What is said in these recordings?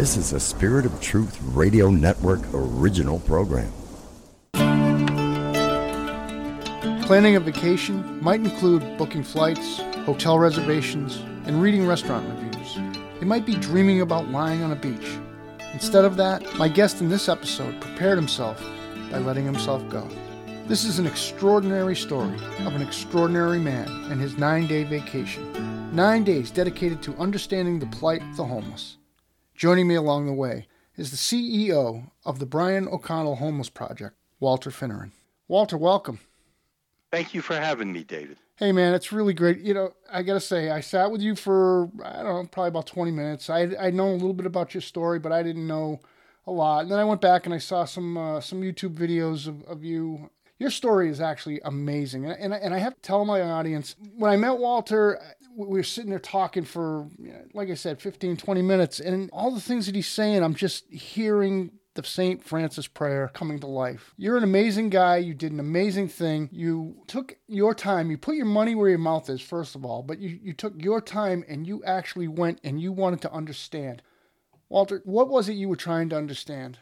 This is a Spirit of Truth Radio Network original program. Planning a vacation might include booking flights, hotel reservations, and reading restaurant reviews. It might be dreaming about lying on a beach. Instead of that, my guest in this episode prepared himself by letting himself go. This is an extraordinary story of an extraordinary man and his nine day vacation. Nine days dedicated to understanding the plight of the homeless. Joining me along the way is the CEO of the Brian O'Connell Homeless Project, Walter Finneran. Walter, welcome. Thank you for having me, David. Hey, man, it's really great. You know, I got to say, I sat with you for, I don't know, probably about 20 minutes. I, I'd known a little bit about your story, but I didn't know a lot. And then I went back and I saw some uh, some YouTube videos of, of you. Your story is actually amazing. And, and, and I have to tell my audience, when I met Walter, we were sitting there talking for, like I said, 15, 20 minutes. And all the things that he's saying, I'm just hearing the St. Francis prayer coming to life. You're an amazing guy. You did an amazing thing. You took your time. You put your money where your mouth is, first of all, but you, you took your time and you actually went and you wanted to understand. Walter, what was it you were trying to understand?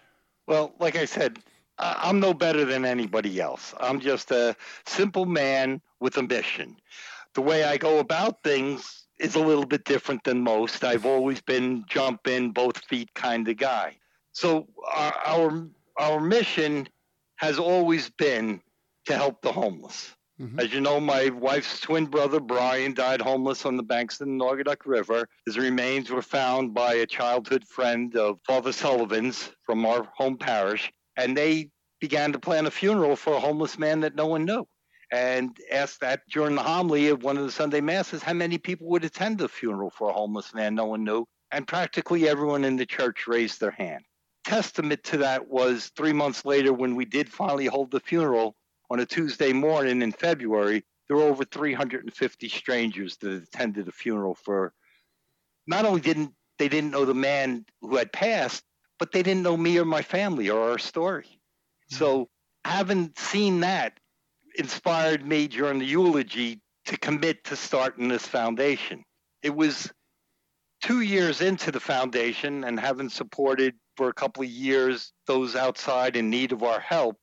Well, like I said, I'm no better than anybody else. I'm just a simple man with a mission. The way I go about things is a little bit different than most. I've always been jump in, both feet kind of guy. So our, our, our mission has always been to help the homeless. Mm-hmm. As you know, my wife's twin brother, Brian, died homeless on the banks of the Naugatuck River. His remains were found by a childhood friend of Father Sullivan's from our home parish, and they began to plan a funeral for a homeless man that no one knew. And asked that during the homily of one of the Sunday masses, how many people would attend the funeral for a homeless man no one knew. And practically everyone in the church raised their hand. Testament to that was three months later when we did finally hold the funeral on a Tuesday morning in February, there were over 350 strangers that attended the funeral for not only didn't they didn't know the man who had passed, but they didn't know me or my family or our story. Mm-hmm. So having seen that inspired me during the eulogy to commit to starting this foundation. It was two years into the foundation and having supported for a couple of years those outside in need of our help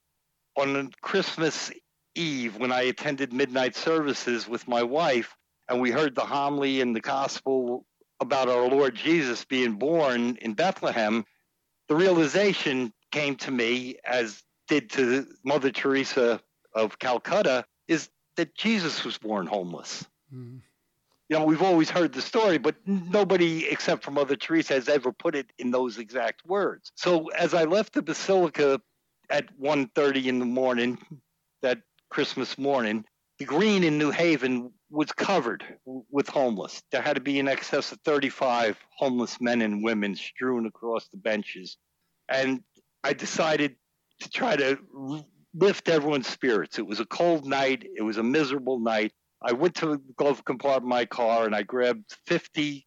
on Christmas Eve when I attended midnight services with my wife, and we heard the homily and the gospel about our Lord Jesus being born in Bethlehem, the realization came to me, as did to Mother Teresa of Calcutta, is that Jesus was born homeless. Mm. You know, we've always heard the story, but nobody except for Mother Teresa has ever put it in those exact words. So as I left the basilica at 1.30 in the morning that Christmas morning, the green in New Haven was covered with homeless. There had to be in excess of 35 homeless men and women strewn across the benches. And I decided to try to lift everyone's spirits. It was a cold night, it was a miserable night. I went to the glove compartment of my car and I grabbed 50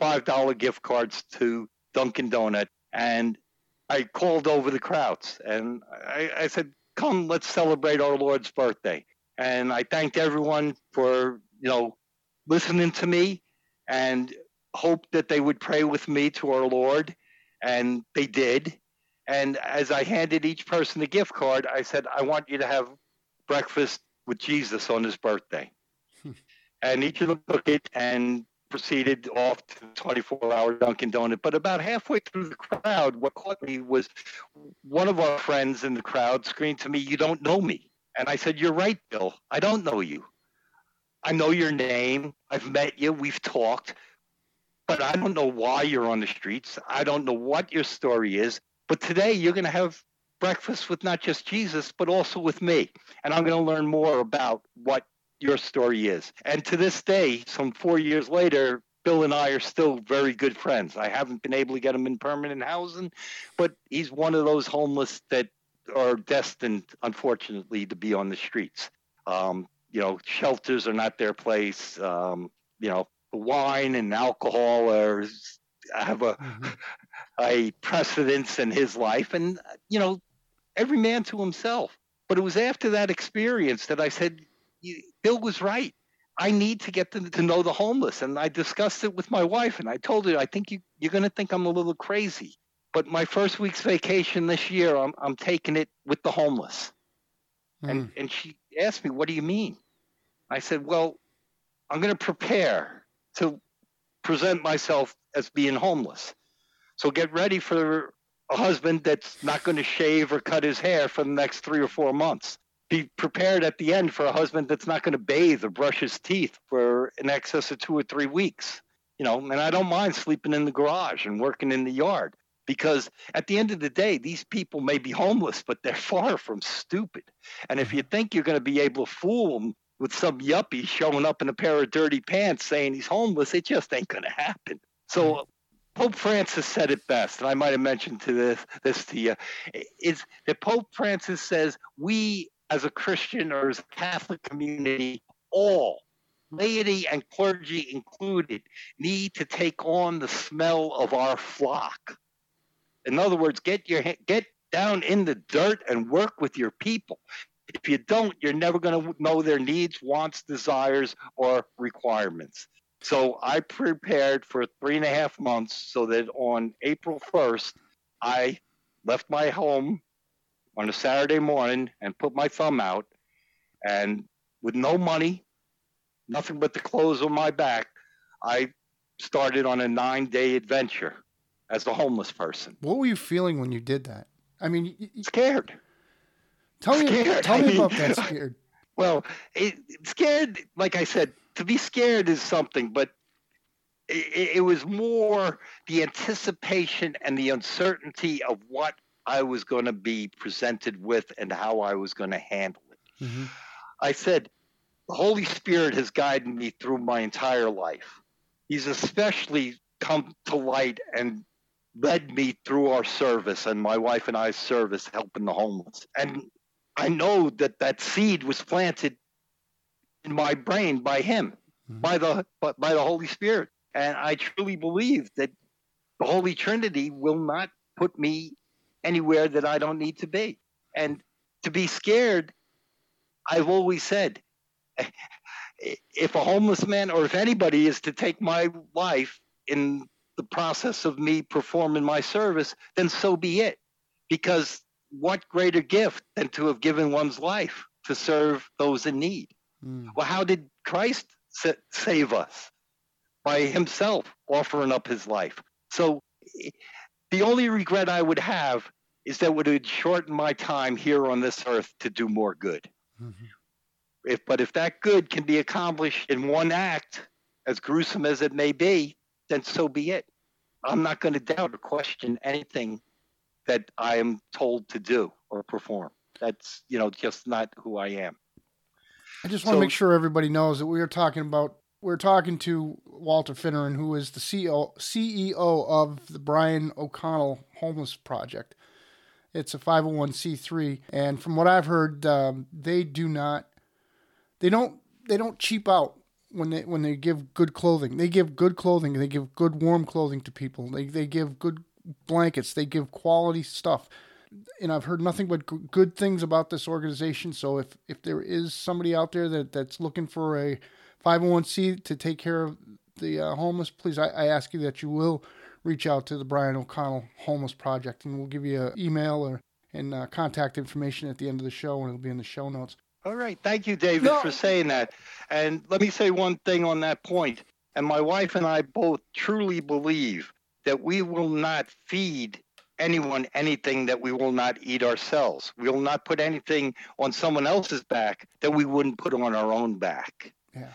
$5 gift cards to Dunkin' Donut and I called over the crowds and I, I said, "Come, let's celebrate our Lord's birthday." And I thanked everyone for you know listening to me and hoped that they would pray with me to our Lord, and they did. And as I handed each person a gift card, I said, "I want you to have breakfast with Jesus on his birthday." And each of them took it and proceeded off to the 24 hour Dunkin' Donut. But about halfway through the crowd, what caught me was one of our friends in the crowd screamed to me, You don't know me. And I said, You're right, Bill. I don't know you. I know your name. I've met you. We've talked. But I don't know why you're on the streets. I don't know what your story is. But today you're going to have breakfast with not just Jesus, but also with me. And I'm going to learn more about what your story is. And to this day, some four years later, Bill and I are still very good friends. I haven't been able to get him in permanent housing, but he's one of those homeless that are destined, unfortunately, to be on the streets. Um, you know, shelters are not their place. Um, you know, wine and alcohol are have a mm-hmm. A precedence in his life, and you know, every man to himself. But it was after that experience that I said, Bill was right. I need to get to, to know the homeless. And I discussed it with my wife, and I told her, I think you, you're going to think I'm a little crazy. But my first week's vacation this year, I'm, I'm taking it with the homeless. Mm. And, and she asked me, What do you mean? I said, Well, I'm going to prepare to present myself as being homeless. So get ready for a husband that's not going to shave or cut his hair for the next three or four months. Be prepared at the end for a husband that's not going to bathe or brush his teeth for in excess of two or three weeks. You know, and I don't mind sleeping in the garage and working in the yard because at the end of the day, these people may be homeless, but they're far from stupid. And if you think you're going to be able to fool them with some yuppie showing up in a pair of dirty pants saying he's homeless, it just ain't going to happen. So Pope Francis said it best, and I might have mentioned to this this to you, is that Pope Francis says we as a Christian or as a Catholic community, all laity and clergy included, need to take on the smell of our flock. In other words, get your get down in the dirt and work with your people. If you don't, you're never going to know their needs, wants, desires, or requirements. So I prepared for three and a half months so that on April 1st, I left my home on a Saturday morning and put my thumb out. And with no money, nothing but the clothes on my back, I started on a nine day adventure as a homeless person. What were you feeling when you did that? I mean, scared. Tell me, scared. tell me about that scared. Well, it, scared, like I said, to be scared is something, but it, it was more the anticipation and the uncertainty of what I was going to be presented with and how I was going to handle it. Mm-hmm. I said, the Holy Spirit has guided me through my entire life. He's especially come to light and led me through our service and my wife and I's service helping the homeless. And I know that that seed was planted in my brain by him, mm-hmm. by the by the Holy Spirit. And I truly believe that the Holy Trinity will not put me anywhere that I don't need to be. And to be scared, I've always said, if a homeless man or if anybody is to take my life in the process of me performing my service, then so be it. Because what greater gift than to have given one's life to serve those in need? Mm. Well, how did Christ sa- save us? By himself offering up his life. So the only regret I would have is that would have shortened my time here on this earth to do more good. Mm-hmm. If, but if that good can be accomplished in one act, as gruesome as it may be, then so be it. I'm not going to doubt or question anything that I am told to do or perform. That's you know just not who I am. I just want so, to make sure everybody knows that we are talking about we're talking to Walter Finneran, who is the CEO CEO of the Brian O'Connell Homeless Project. It's a 501c3, and from what I've heard, um, they do not, they don't, they don't cheap out when they when they give good clothing. They give good clothing. They give good warm clothing to people. They they give good blankets. They give quality stuff. And I've heard nothing but good things about this organization. So if if there is somebody out there that that's looking for a 501c to take care of the uh, homeless, please I, I ask you that you will reach out to the Brian O'Connell Homeless Project, and we'll give you an email or and uh, contact information at the end of the show, and it'll be in the show notes. All right. Thank you, David, no. for saying that. And let me say one thing on that point. And my wife and I both truly believe that we will not feed anyone anything that we will not eat ourselves. We will not put anything on someone else's back that we wouldn't put on our own back. Yeah.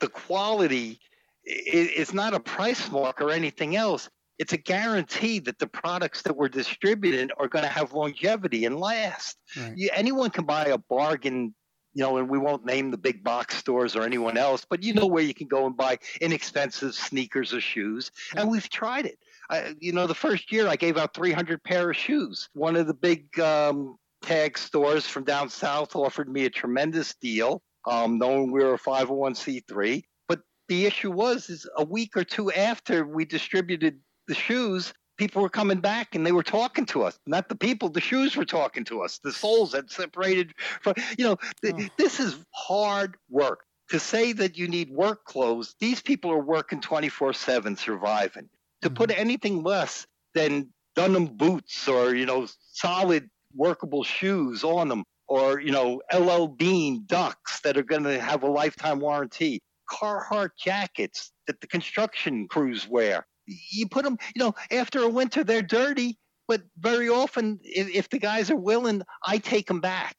The quality is not a price mark or anything else. It's a guarantee that the products that we're distributing are going to have longevity and last. Right. You, anyone can buy a bargain you know, and we won't name the big box stores or anyone else, but you know where you can go and buy inexpensive sneakers or shoes. And we've tried it. I, you know, the first year I gave out 300 pair of shoes. One of the big um, tag stores from down south offered me a tremendous deal, um, knowing we were a 501c3. But the issue was, is a week or two after we distributed the shoes, people were coming back and they were talking to us. Not the people, the shoes were talking to us. The soles had separated from, you know, th- oh. this is hard work. to say that you need work clothes, these people are working 24 7 surviving. To put Mm-hmm. anything less than Dunham boots or, you know, solid workable shoes on them or, you know, LL Bean ducks that are going to have a lifetime warranty, Carhartt jackets that the construction crews wear. You put them, you know, after a winter, they're dirty, but very often, if, if the guys are willing, I take them back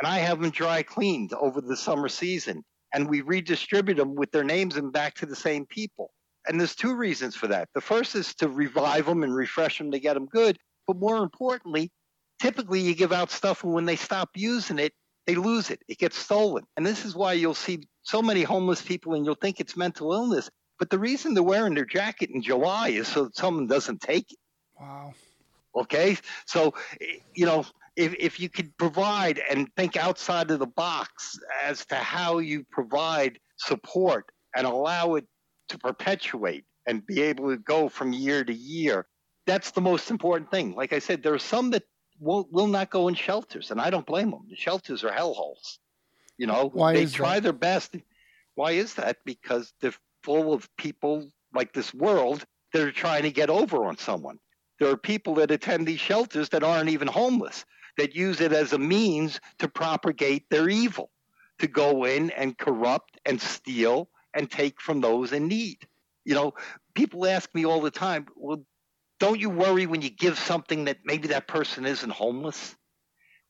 and I have them dry cleaned over the summer season and we redistribute them with their names and back to the same people. And there's two reasons for that. The first is to revive them and refresh them to get them good. But more importantly, typically you give out stuff and when they stop using it, they lose it. It gets stolen. And this is why you'll see so many homeless people and you'll think it's mental illness. But the reason they're wearing their jacket in July is so that someone doesn't take it. Wow. Okay. So, eh, you know, if, if you could provide and think outside of the box as to how you provide support and allow it to perpetuate and be able to go from year to year, that's the most important thing. Like I said, there are some that will, will not go in shelters, and I don't blame them. The shelters are hellholes. You know, Why they try that? their best. Why is that? Because they're full of people like this world that are trying to get over on someone. There are people that attend these shelters that aren't even homeless, that use it as a means to propagate their evil, to go in and corrupt and steal and take from those in need. You know, people ask me all the time, well, don't you worry when you give something that maybe that person isn't homeless?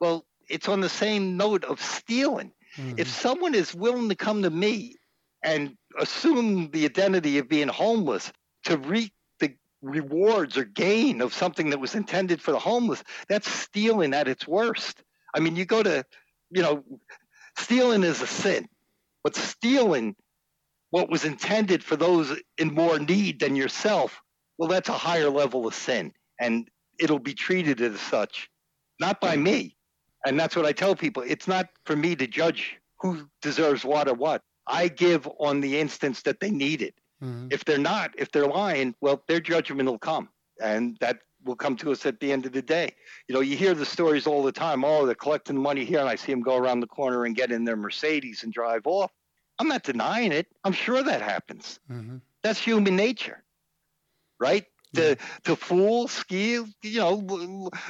Well, it's on the same note of stealing. Mhm. If someone is willing to come to me and assume the identity of being homeless to reap the rewards or gain of something that was intended for the homeless, that's stealing at its worst. I mean, you go to, you know, stealing is a sin, but stealing what was intended for those in more need than yourself, well, that's a higher level of sin. And it'll be treated as such, not by me. And that's what I tell people. It's not for me to judge who deserves what or what. I give on the instance that they need it. Mhm. If they're not, if they're lying, well, their judgment will come. And that will come to us at the end of the day. You know, you hear the stories all the time. Oh, they're collecting money here, and I see them go around the corner and get in their Mercedes and drive off. I'm not denying it. I'm sure that happens. Mhm. That's human nature, right? To to fool, ski, you know,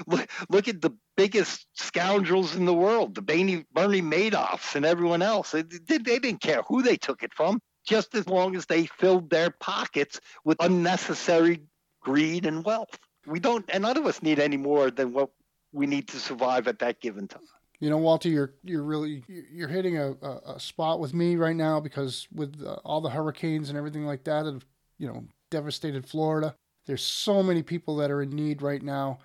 look, look at the biggest scoundrels in the world, the Bernie, Bernie Madoffs and everyone else. They, they, they didn't care who they took it from, just as long as they filled their pockets with unnecessary greed and wealth. We don't, and none of us need any more than what we need to survive at that given time. You know, Walter, you're you're really you're hitting a, a, spot with me right now because with uh, all the hurricanes and everything like that that have you know devastated Florida. There's so many people that are in need right now,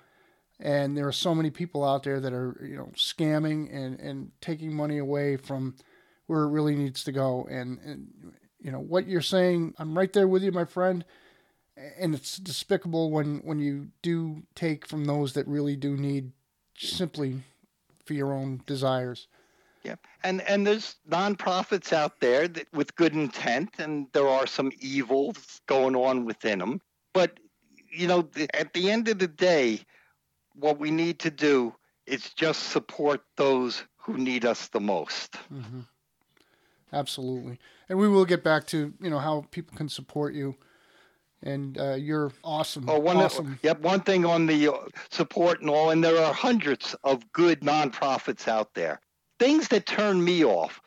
and there are so many people out there that are you know scamming and and taking money away from where it really needs to go. And and you know what you're saying, I'm right there with you, my friend. And it's despicable when when you do take from those that really do need simply for your own desires. Yeah, and and there's nonprofits out there that, with good intent, and there are some evils going on within them. But you know, the, at the end of the day, what we need to do is just support those who need us the most. Mm-hmm. Absolutely, and we will get back to you know how people can support you. And uh, you're awesome. Oh, one awesome. yep. One thing on the uh, support and all, and there are hundreds of good nonprofits out there. Things that turn me off.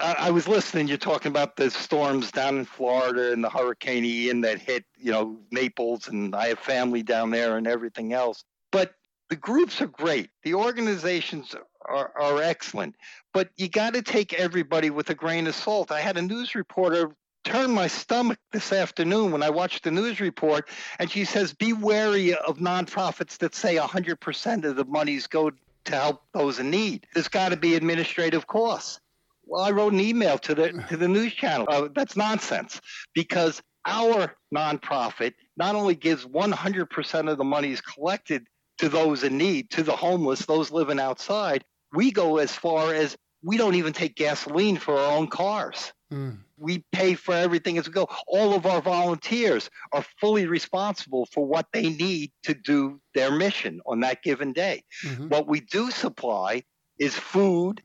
I, I was listening. You're talking about the storms down in Florida and the Hurricane Ian that hit, you know, Naples, and I have family down there and everything else. But the groups are great. The organizations are, are excellent. But you got to take everybody with a grain of salt. I had a news reporter turn my stomach this afternoon when I watched the news report, and she says, "Be wary of nonprofits that say 100% of the monies go to help those in need. There's got to be administrative costs." Well, I wrote an email to the to the news channel. Uh, that's nonsense because our nonprofit not only gives 100% of the monies collected to those in need, to the homeless, those living outside. We go as far as we don't even take gasoline for our own cars. Mm. We pay for everything as we go. All of our volunteers are fully responsible for what they need to do their mission on that given day. Mhm. What we do supply is food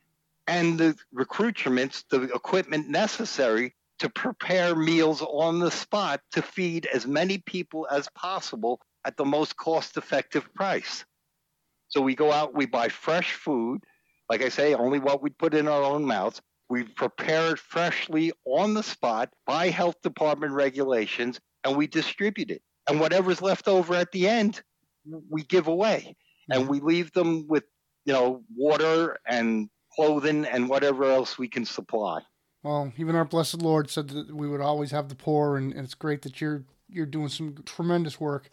and the recruitments, the equipment necessary to prepare meals on the spot to feed as many people as possible at the most cost effective price. So we go out, we buy fresh food, like I say, only what we put in our own mouths. We prepare it freshly on the spot by health department regulations, and we distribute it. And whatever's left over at the end, we give away. And we leave them with, you know, water and clothing and whatever else we can supply. Well, even our blessed Lord said that we would always have the poor, and, and it's great that you're you're doing some tremendous work.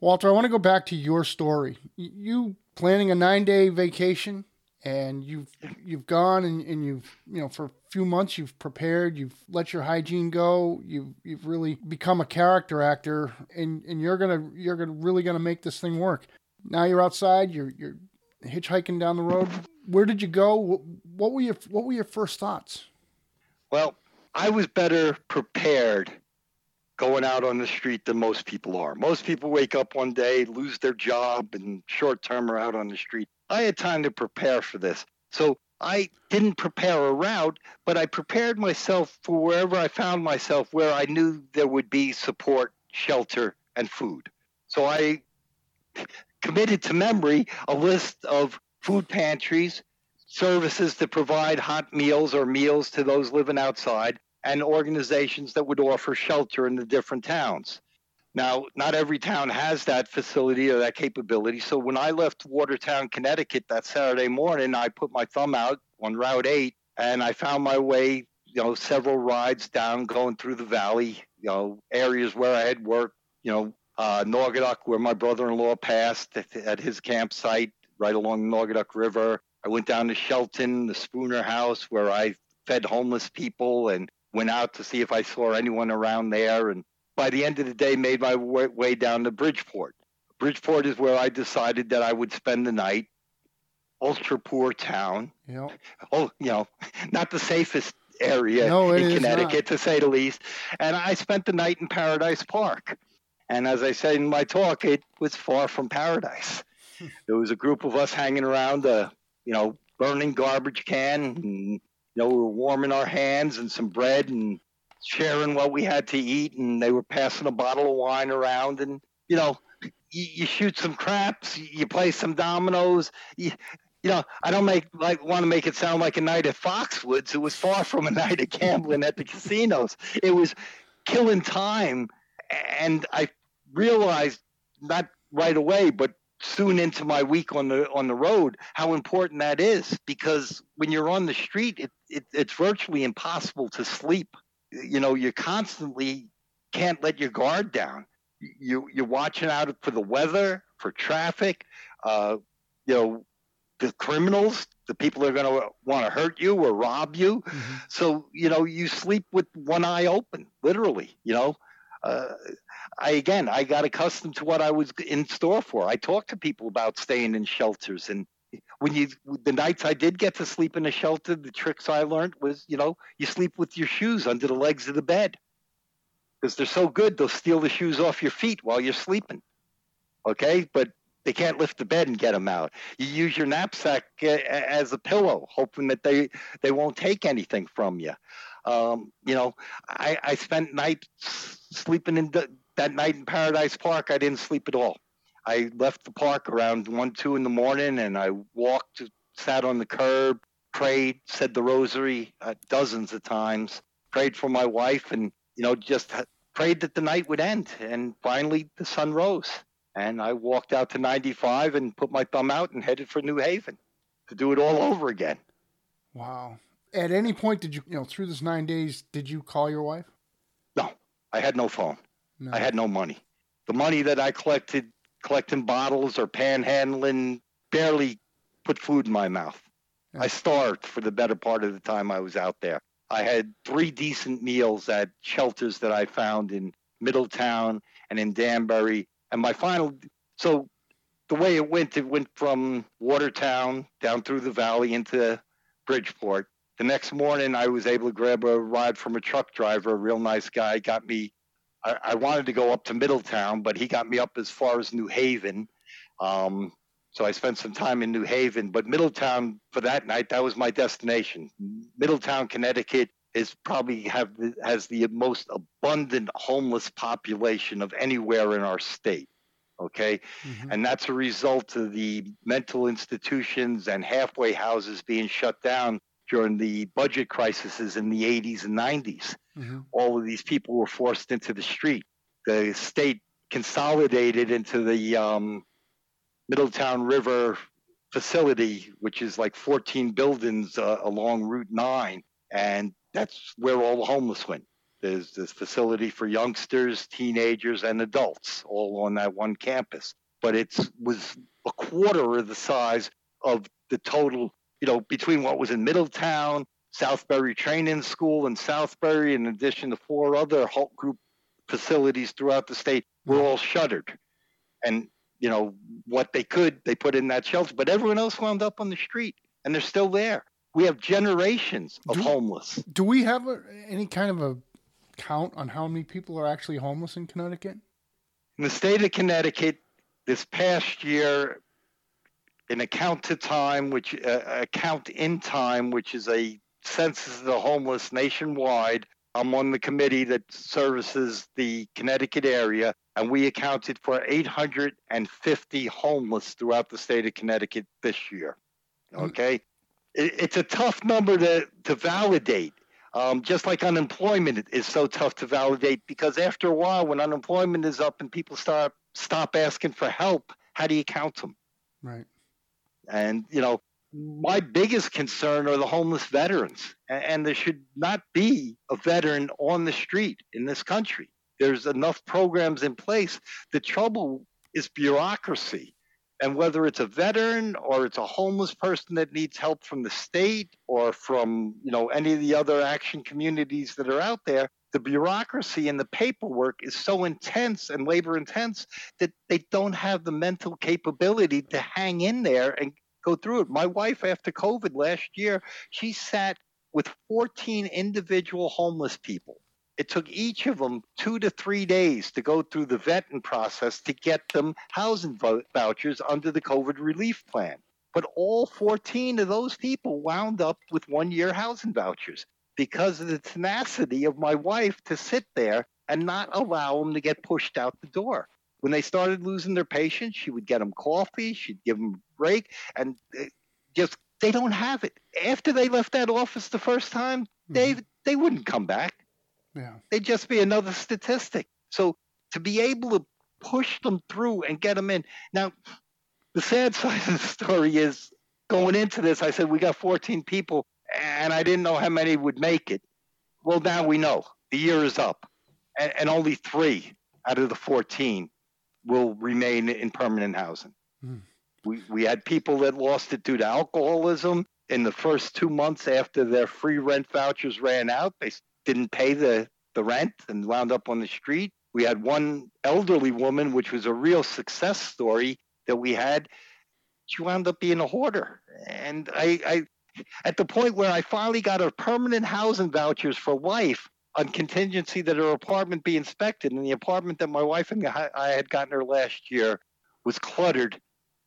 Walter, I want to go back to your story. You planning a nine day vacation, and you've you've gone and, and you've you know for a few months you've prepared, you've let your hygiene go, you've you've really become a character actor, and, and you're gonna you're gonna really gonna make this thing work. Now you're outside, you're you're hitchhiking down the road. Where did you go? What, were your what were your first thoughts? Well, I was better prepared going out on the street than most people are. Most people wake up one day, lose their job, and short term are out on the street. I had time to prepare for this. So I didn't prepare a route, but I prepared myself for wherever I found myself where I knew there would be support, shelter, and food. So I committed to memory a list of food pantries, services that provide hot meals or meals to those living outside, and organizations that would offer shelter in the different towns. Now, not every town has that facility or that capability. So when I left Watertown, Connecticut that Saturday morning, I put my thumb out on Route 8 and I found my way, you know, several rides down going through the valley, you know, areas where I had worked, you know, uh, Naugatuck, where my brother in law passed at, at his campsite right along the River. I went down to Shelton, the Spooner House, where I fed homeless people and went out to see if I saw anyone around there. And by the end of the day, made my way down to Bridgeport. Bridgeport is where I decided that I would spend the night. Ultra poor town. Yeah. Oh, you know, not the safest area No, in Connecticut, to say the least. And I spent the night in Paradise Park. And as I said in my talk, it was far from paradise. there was a group of us hanging around a, you know, burning garbage can. And, you know, we were warming our hands and some bread and sharing what we had to eat. And they were passing a bottle of wine around. And, you know, you, you shoot some craps, you play some dominoes. You, you know, I don't make like want to make it sound like a night at Foxwoods. It was far from a night of gambling at the casinos. It was killing time, and I realized not right away, but soon into my week on the on the road, how important that is. Because when you're on the street, it, it it's virtually impossible to sleep. You know, you constantly can't let your guard down. You you're watching out for the weather, for traffic. Uh, you know, the criminals, the people that are going to want to hurt you or rob you. Mm-hmm. So you know, you sleep with one eye open, literally. You know, uh, I again, I got accustomed to what I was in store for. I talked to people about staying in shelters, and when you the nights I did get to sleep in a shelter, the tricks I learned was, you know, you sleep with your shoes under the legs of the bed because they're so good they'll steal the shoes off your feet while you're sleeping. Okay, but they can't lift the bed and get them out. You use your knapsack uh, as a pillow, hoping that they they won't take anything from you. Um, you know, I, I spent nights sleeping in the, that night in Paradise Park. I didn't sleep at all. I left the park around one, two in the morning, and I walked, sat on the curb, prayed, said the rosary uh, dozens of times, prayed for my wife, and you know, just prayed that the night would end. And finally, the sun rose, and I walked out to 95 and put my thumb out and headed for New Haven to do it all over again. Wow. At any point, did you, you know, through this nine days, did you call your wife? No, I had no phone. No. I had no money. The money that I collected, collecting bottles or panhandling, barely put food in my mouth. Yeah. I starved for the better part of the time I was out there. I had three decent meals at shelters that I found in Middletown and in Danbury. And my final, so the way it went, it went from Watertown down through the valley into Bridgeport. The next morning, I was able to grab a ride from a truck driver, a real nice guy, got me I, I wanted to go up to Middletown, but he got me up as far as New Haven. Um, So I spent some time in New Haven, but Middletown for that night, that was my destination. Middletown, Connecticut is probably have has the most abundant homeless population of anywhere in our state. Okay, mm-hmm. and that's a result of the mental institutions and halfway houses being shut down during the budget crises in the 80s and 90s. Mm-hmm. All of these people were forced into the street. The state consolidated into the um, Middletown River facility, which is like 14 buildings uh, along Route 9. And that's where all the homeless went. There's this facility for youngsters, teenagers, and adults, all on that one campus. But it was a quarter of the size of the total, you know, between what was in Middletown, Southbury Training School, and Southbury, in addition to four other Halt Group facilities throughout the state, were all shuttered. And, you know, what they could, they put in that shelter. But everyone else wound up on the street, and they're still there. We have generations of do, homeless. Do we have a, any kind of a count on how many people are actually homeless in Connecticut? In the state of Connecticut, this past year, an account to time, which uh, account in time, which is a census of the homeless nationwide. I'm on the committee that services the Connecticut area, and we accounted for 850 homeless throughout the state of Connecticut this year. Mm. Okay, it's a tough number to, to validate. Um, just like unemployment is so tough to validate because after a while, when unemployment is up and people start stop asking for help, how do you count them? Right. And you know, my biggest concern are the homeless veterans, and, there should not be a veteran on the street in this country. There's enough programs in place. The trouble is bureaucracy and whether it's a veteran or it's a homeless person that needs help from the state or from you know any of the other action communities that are out there the bureaucracy and the paperwork is so intense and labor intense that they don't have the mental capability to hang in there and go through it. My wife after covid last year she sat with 14 individual homeless people. It took each of them two to three days to go through the vetting process to get them housing vouchers under the COVID relief plan. But all 14 of those people wound up with one year housing vouchers because of the tenacity of my wife to sit there and not allow them to get pushed out the door. When they started losing their patience, she would get them coffee, she'd give them a break, and uh, just they don't have it. After they left that office the first time, mm-hmm. they they wouldn't come back. Yeah. They'd just be another statistic. So to be able to push them through and get them in. Now, the sad side of the story is going into this, I said we got 14 people, and I didn't know how many would make it. Well, now we know the year is up, and, and only three out of the 14 will remain in permanent housing. Mm. We, we had people that lost it due to alcoholism. In the first two months after their free rent vouchers ran out, they didn't pay the, the rent and wound up on the street. We had one elderly woman, which was a real success story that we had. She wound up being a hoarder. And I, I at the point where I finally got her permanent housing vouchers for life on contingency that her apartment be inspected. And the apartment that my wife and I had gotten her last year was cluttered,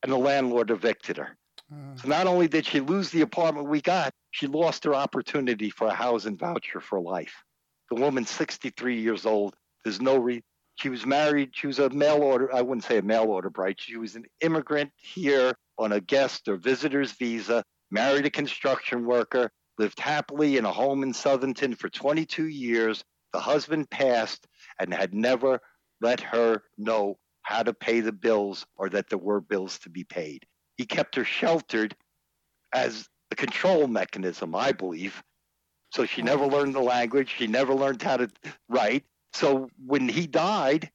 and the landlord evicted her. Uh, so not only did she lose the apartment we got, she lost her opportunity for a housing voucher for life. The woman's 63 years old. There's no re. She was married. She was a mail order. I wouldn't say a mail order bride. She was an immigrant here on a guest or visitor's visa. Married a construction worker. Lived happily in a home in Southington for 22 years. The husband passed and had never let her know how to pay the bills or that there were bills to be paid. He kept her sheltered as a control mechanism, I believe. So she never learned the language. She never learned how to write. So when he died,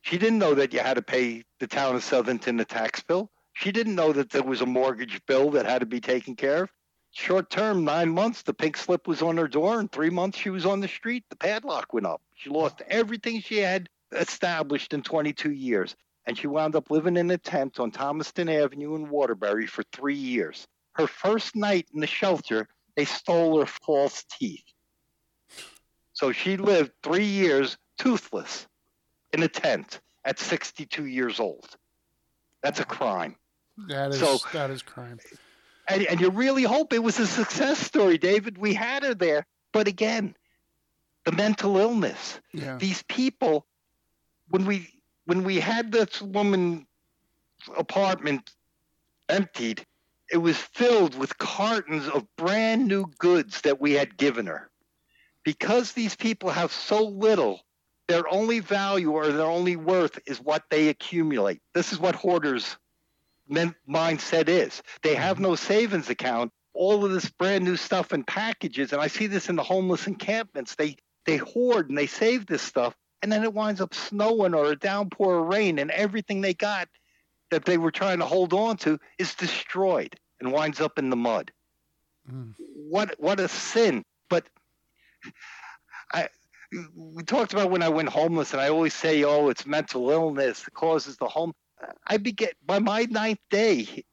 she didn't know that you had to pay the town of Southington a tax bill. She didn't know that there was a mortgage bill that had to be taken care of. Short term, nine months, the pink slip was on her door, and three months she was on the street. The padlock went up. She lost everything she had established in 22 years and she wound up living in a tent on Thomaston Avenue in Waterbury for three years. Her first night in the shelter, they stole her false teeth. So she lived three years toothless in a tent at 62 years old. That's a crime. That is So- that is crime. and, and you really hope it was a success story, David. We had her there, but again, the mental illness. Yeah. These people, when we when we had this woman's apartment emptied, it was filled with cartons of brand new goods that we had given her. Because these people have so little, their only value or their only worth is what they accumulate. This is what hoarders men- mindset is. They have no savings account. All of this brand new stuff in packages, and I see this in the homeless encampments. They they hoard and they save this stuff, and then it winds up snowing or a downpour of rain, and everything they got that they were trying to hold on to is destroyed and winds up in the mud. Mm. What what a sin! But I we talked about when I went homeless, and I always say, "Oh, it's mental illness that causes the home." I began by my ninth day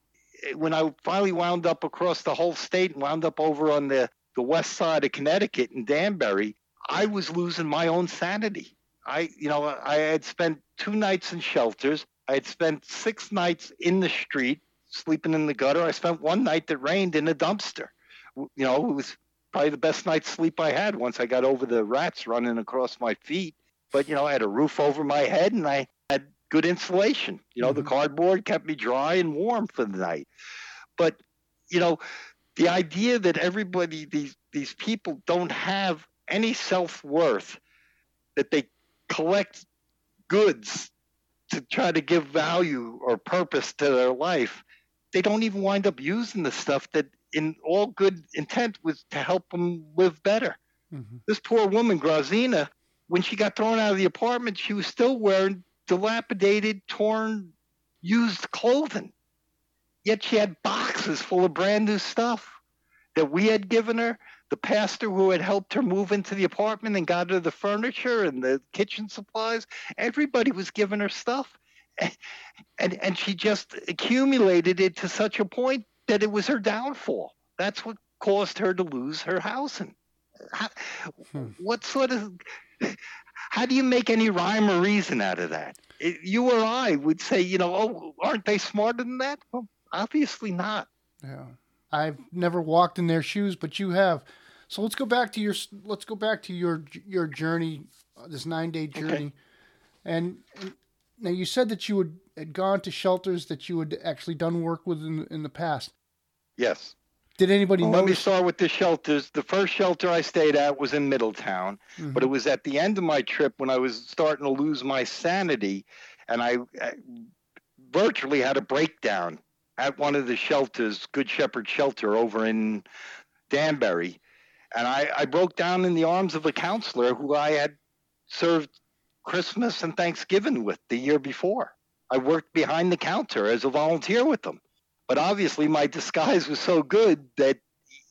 when I finally wound up across the whole state and wound up over on the the west side of Connecticut in Danbury. I was losing my own sanity. I, you know, I had spent two nights in shelters. I had spent six nights in the street, sleeping in the gutter. I spent one night that rained in a dumpster. You know, it was probably the best night's sleep I had once I got over the rats running across my feet. But, you know, I had a roof over my head and I good insulation. You know, the Mhm. cardboard kept me dry and warm for the night. But, you know, the idea that everybody, these, these people don't have any self worth, that they collect goods to try to give value or purpose to their life, they don't even wind up using the stuff that, in all good intent, was to help them live better. Mhm. This poor woman, Grazina, when she got thrown out of the apartment, she was still wearing dilapidated, torn, used clothing. Yet she had boxes full of brand new stuff that we had given her. The pastor who had helped her move into the apartment and got her the furniture and the kitchen supplies, everybody was giving her stuff. And, and she just accumulated it to such a point that it was her downfall. That's what caused her to lose her housing. Hmm. What sort of how do you make any rhyme or reason out of that? It- you or I would say, you know, oh, aren't they smarter than that? Well, obviously not. Yeah. I've never walked in their shoes, but you have. So let's go back to your let's go back to your your journey, uh, this nine day journey, and, and now you said that you had, had gone to shelters that you had actually done work with in in the past. Yes. Did anybody Well, let me start with the shelters. The first shelter I stayed at was in Middletown, Mhm. but it was at the end of my trip when I was starting to lose my sanity, and I, I virtually had a breakdown at one of the shelters, Good Shepherd Shelter over in Danbury, and I, I broke down in the arms of a counselor who I had served Christmas and Thanksgiving with the year before. I worked behind the counter as a volunteer with them. But obviously, my disguise was so good that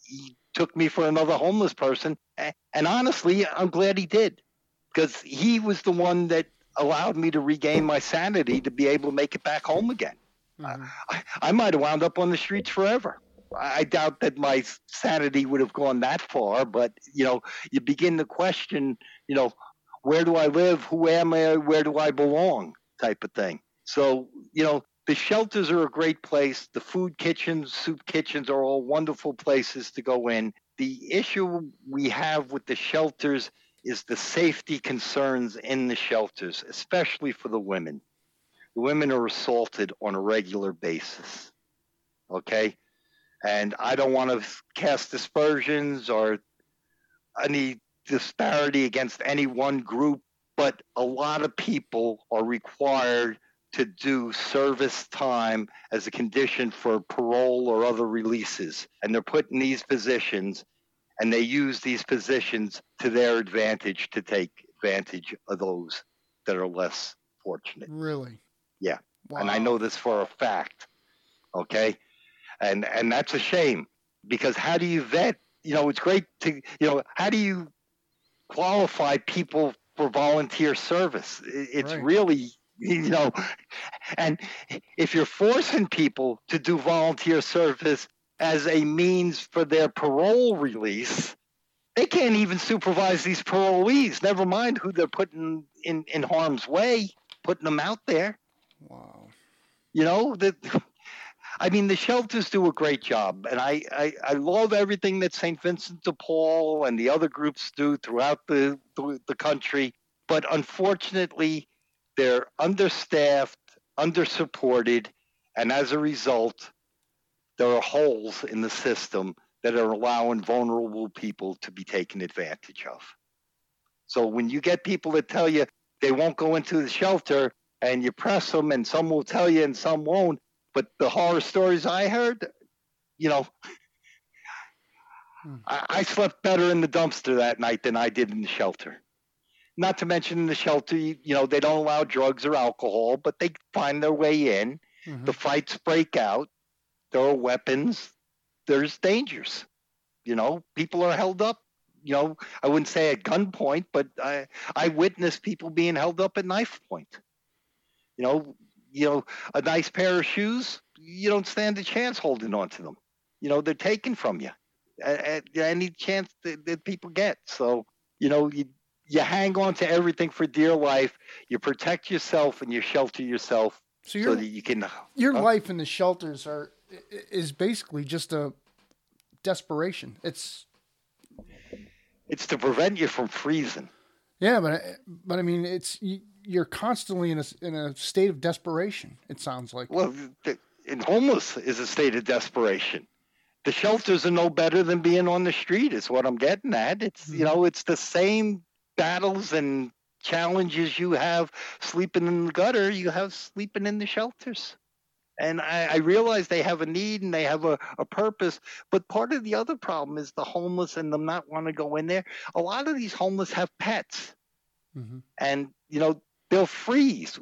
he took me for another homeless person. And honestly, I'm glad he did because he was the one that allowed me to regain my sanity to be able to make it back home again. Mhm. I, I might have wound up on the streets forever. I doubt that my sanity would have gone that far, but you know, you begin to question, you know, where do I live? Who am I? Where do I belong? Type of thing. So, you know, the shelters are a great place. The food kitchens, soup kitchens are all wonderful places to go in. The issue we have with the shelters is the safety concerns in the shelters, especially for the women. The women are assaulted on a regular basis. Okay? And I don't want to cast aspersions or any disparity against any one group, but a lot of people are required to do service time as a condition for parole or other releases. And they're put in these positions and they use these positions to their advantage to take advantage of those that are less fortunate. Really? Yeah. Wow. And I know this for a fact. Okay? And and that's a shame because how do you vet, you know, it's great to, you know, how do you qualify people for volunteer service? It's Right. really you know and if you're forcing people to do volunteer service as a means for their parole release they can't even supervise these parolees never mind who they're putting in in harm's way putting them out there Wow. you know that I mean, the shelters do a great job, and I, I, I love everything that St. Vincent de Paul and the other groups do throughout the, the, the country. But unfortunately, they're understaffed, undersupported, and as a result, there are holes in the system that are allowing vulnerable people to be taken advantage of. So when you get people that tell you they won't go into the shelter and you press them and some will tell you and some won't, but the horror stories I heard, you know, hmm. I, I slept better in the dumpster that night than I did in the shelter. Not to mention in the shelter, you, you know, they don't allow drugs or alcohol, but they find their way in. Mm-hmm. The fights break out. There are weapons. There's dangers. You know, people are held up. You know, I wouldn't say at gunpoint, but I I witnessed people being held up at knife point. You know, you know, a nice pair of shoes, you don't stand a chance holding on to them. You know, they're taken from you at, at any chance that, that, people get. So, you know, you you hang on to everything for dear life. You protect yourself and you shelter yourself so, so that you can. Your uh, life in the shelters are is basically just a desperation. It's it's to prevent you from freezing. Yeah, but but I mean, it's you're constantly in a in a state of desperation. It sounds like. Well, the, and homeless is a state of desperation. The shelters are no better than being on the street. Is what I'm getting at. It's mm-hmm. you know, it's the same battles and challenges you have sleeping in the gutter. You have sleeping in the shelters. And I, I realize they have a need and they have a, a purpose. But part of the other problem is the homeless and them not want to go in there. A lot of these homeless have pets. Mm-hmm. And, you know, they'll freeze.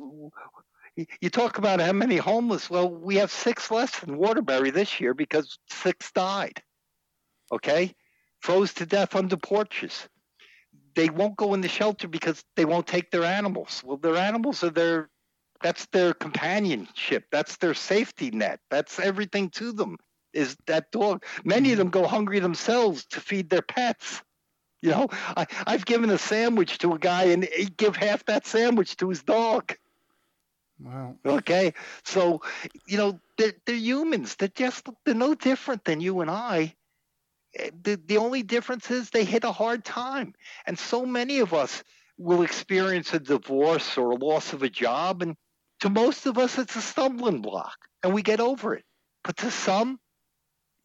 You talk about how many homeless. Well, we have six less in Waterbury this year because six died. Okay? Froze to death under porches. They won't go in the shelter because they won't take their animals. Well, their animals are their that's their companionship. That's their safety net. That's everything to them is that dog. Many of mm-hmm. them go hungry themselves to feed their pets. You know, I, I've given a sandwich to a guy and he give half that sandwich to his dog. Wow. Okay. So, you know, they're, they're humans. They're just, they're no different than you and I. Eh, the, the only difference is they hit a hard time. And so many of us will experience a divorce or a loss of a job. And to most of us, it's a stumbling block and we get over it. But to some,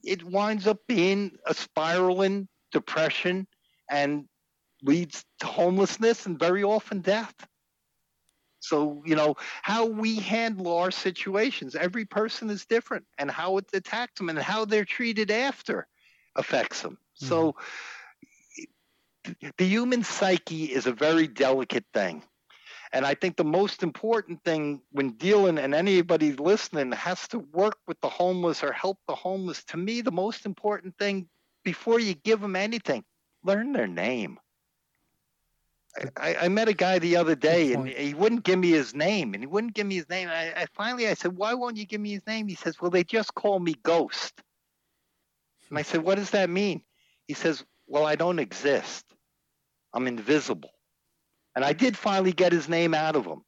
it winds up being a spiraling depression and leads to homelessness and very often death. So, you know, how we handle our situations, every person is different, and how it attacks them and how they're treated after affects them. Mm-hmm. So, the human psyche is a very delicate thing. And I think the most important thing when dealing and anybody listening has to work with the homeless or help the homeless. To me, the most important thing before you give them anything, learn their name. I, I, met a guy the other day and he wouldn't give me his name and he wouldn't give me his name. I, I finally I said, Why won't you give me his name? He says, Well, they just call me Ghost. And I said, What does that mean? He says, Well, I don't exist. I'm invisible. And I did finally get his name out of him.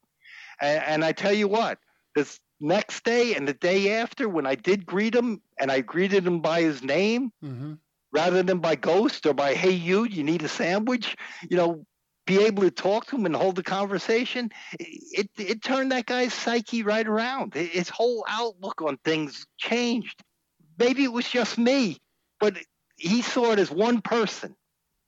And, and I tell you what, this next day and the day after, when I did greet him and I greeted him by his name, mm-hmm rather than by ghost or by hey you you need a sandwich you know be able to talk to him and hold a conversation it it turned that guy's psyche right around his whole outlook on things changed maybe it was just me but he saw it as one person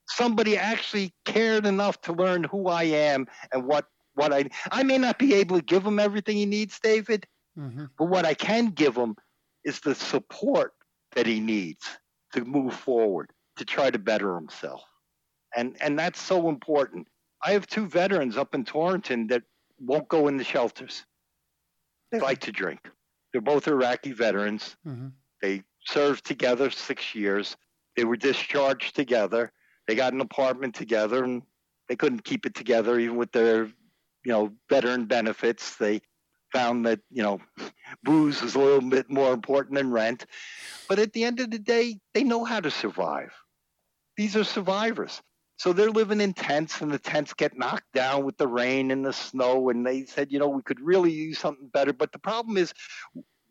somebody actually cared enough to learn who i am and what what i i may not be able to give him everything he needs david mm-hmm. but what i can give him is the support that he needs to move forward, to try to better himself. And, and that's so important. I have two veterans up in Torrington that won't go in the shelters. They like to drink. They're both Iraqi veterans. Mm-hmm. They served together six years. They were discharged together. They got an apartment together and they couldn't keep it together even with their, you know, veteran benefits. They found that, you know, booze was a little bit more important than rent. But at the end of the day, they know how to survive. These are survivors. So they're living in tents, and the tents get knocked down with the rain and the snow. And they said, you know, we could really use something better. But the problem is,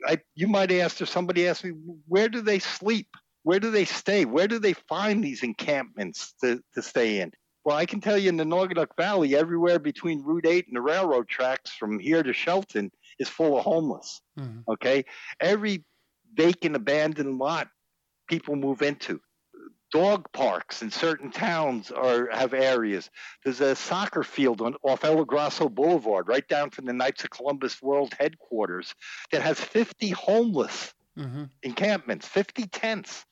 I, you might ask, or somebody asked me, where do they sleep? Where do they stay? Where do they find these encampments to, to stay in? Well, I can tell you in the Naugatuck Valley, everywhere between Route 8 and the railroad tracks from here to Shelton is full of homeless. Mm-hmm. Okay? Every vacant, abandoned lot people move into. Dog parks in certain towns are have areas. There's a soccer field on off Ella Grasso Boulevard, right down from the Knights of Columbus World Headquarters, that has 50 homeless mm-hmm. encampments, 50 tents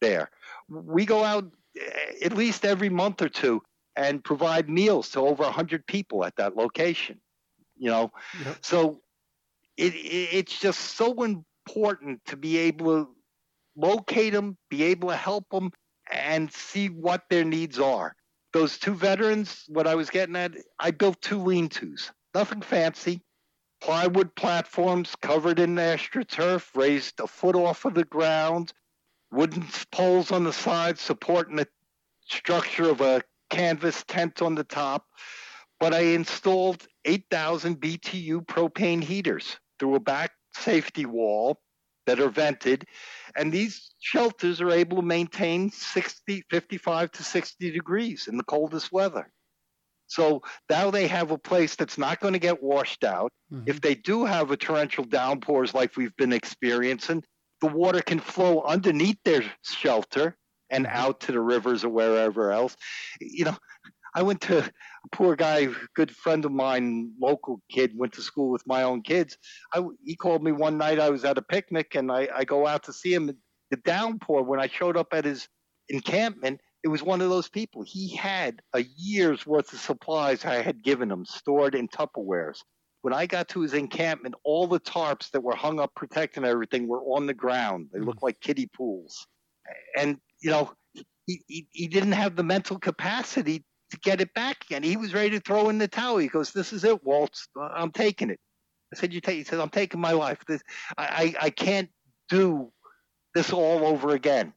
there. We go out eh, at least every month or two and provide meals to over 100 people at that location. You know, yep. so it, it, it's just so important to be able to locate them, be able to help them, and see what their needs are. Those two veterans, what I was getting at, I built two lean tos, nothing fancy. Plywood platforms covered in astroturf, raised a foot off of the ground, wooden poles on the sides supporting the structure of a canvas tent on the top. But I installed 8,000 BTU propane heaters through a back safety wall that are vented. And these shelters are able to maintain 60, 55 to 60 degrees in the coldest weather. So now they have a place that's not going to get washed out. Mm-hmm. If they do have a torrential downpours like we've been experiencing, the water can flow underneath their shelter and mm-hmm. out to the rivers or wherever else. You know, I went to poor guy, good friend of mine, local kid, went to school with my own kids. I, he called me one night. I was at a picnic and I, I go out to see him. The downpour, when I showed up at his encampment, it was one of those people. He had a year's worth of supplies I had given him stored in Tupperwares. When I got to his encampment, all the tarps that were hung up protecting everything were on the ground. They looked mm-hmm. like kiddie pools. And, you know, he, he, he didn't have the mental capacity to get it back again. He was ready to throw in the towel. He goes, "This is it, Waltz. I'm taking it." I said, "You take?" He said, "I'm taking my life. This, I, I, I can't do this all over again."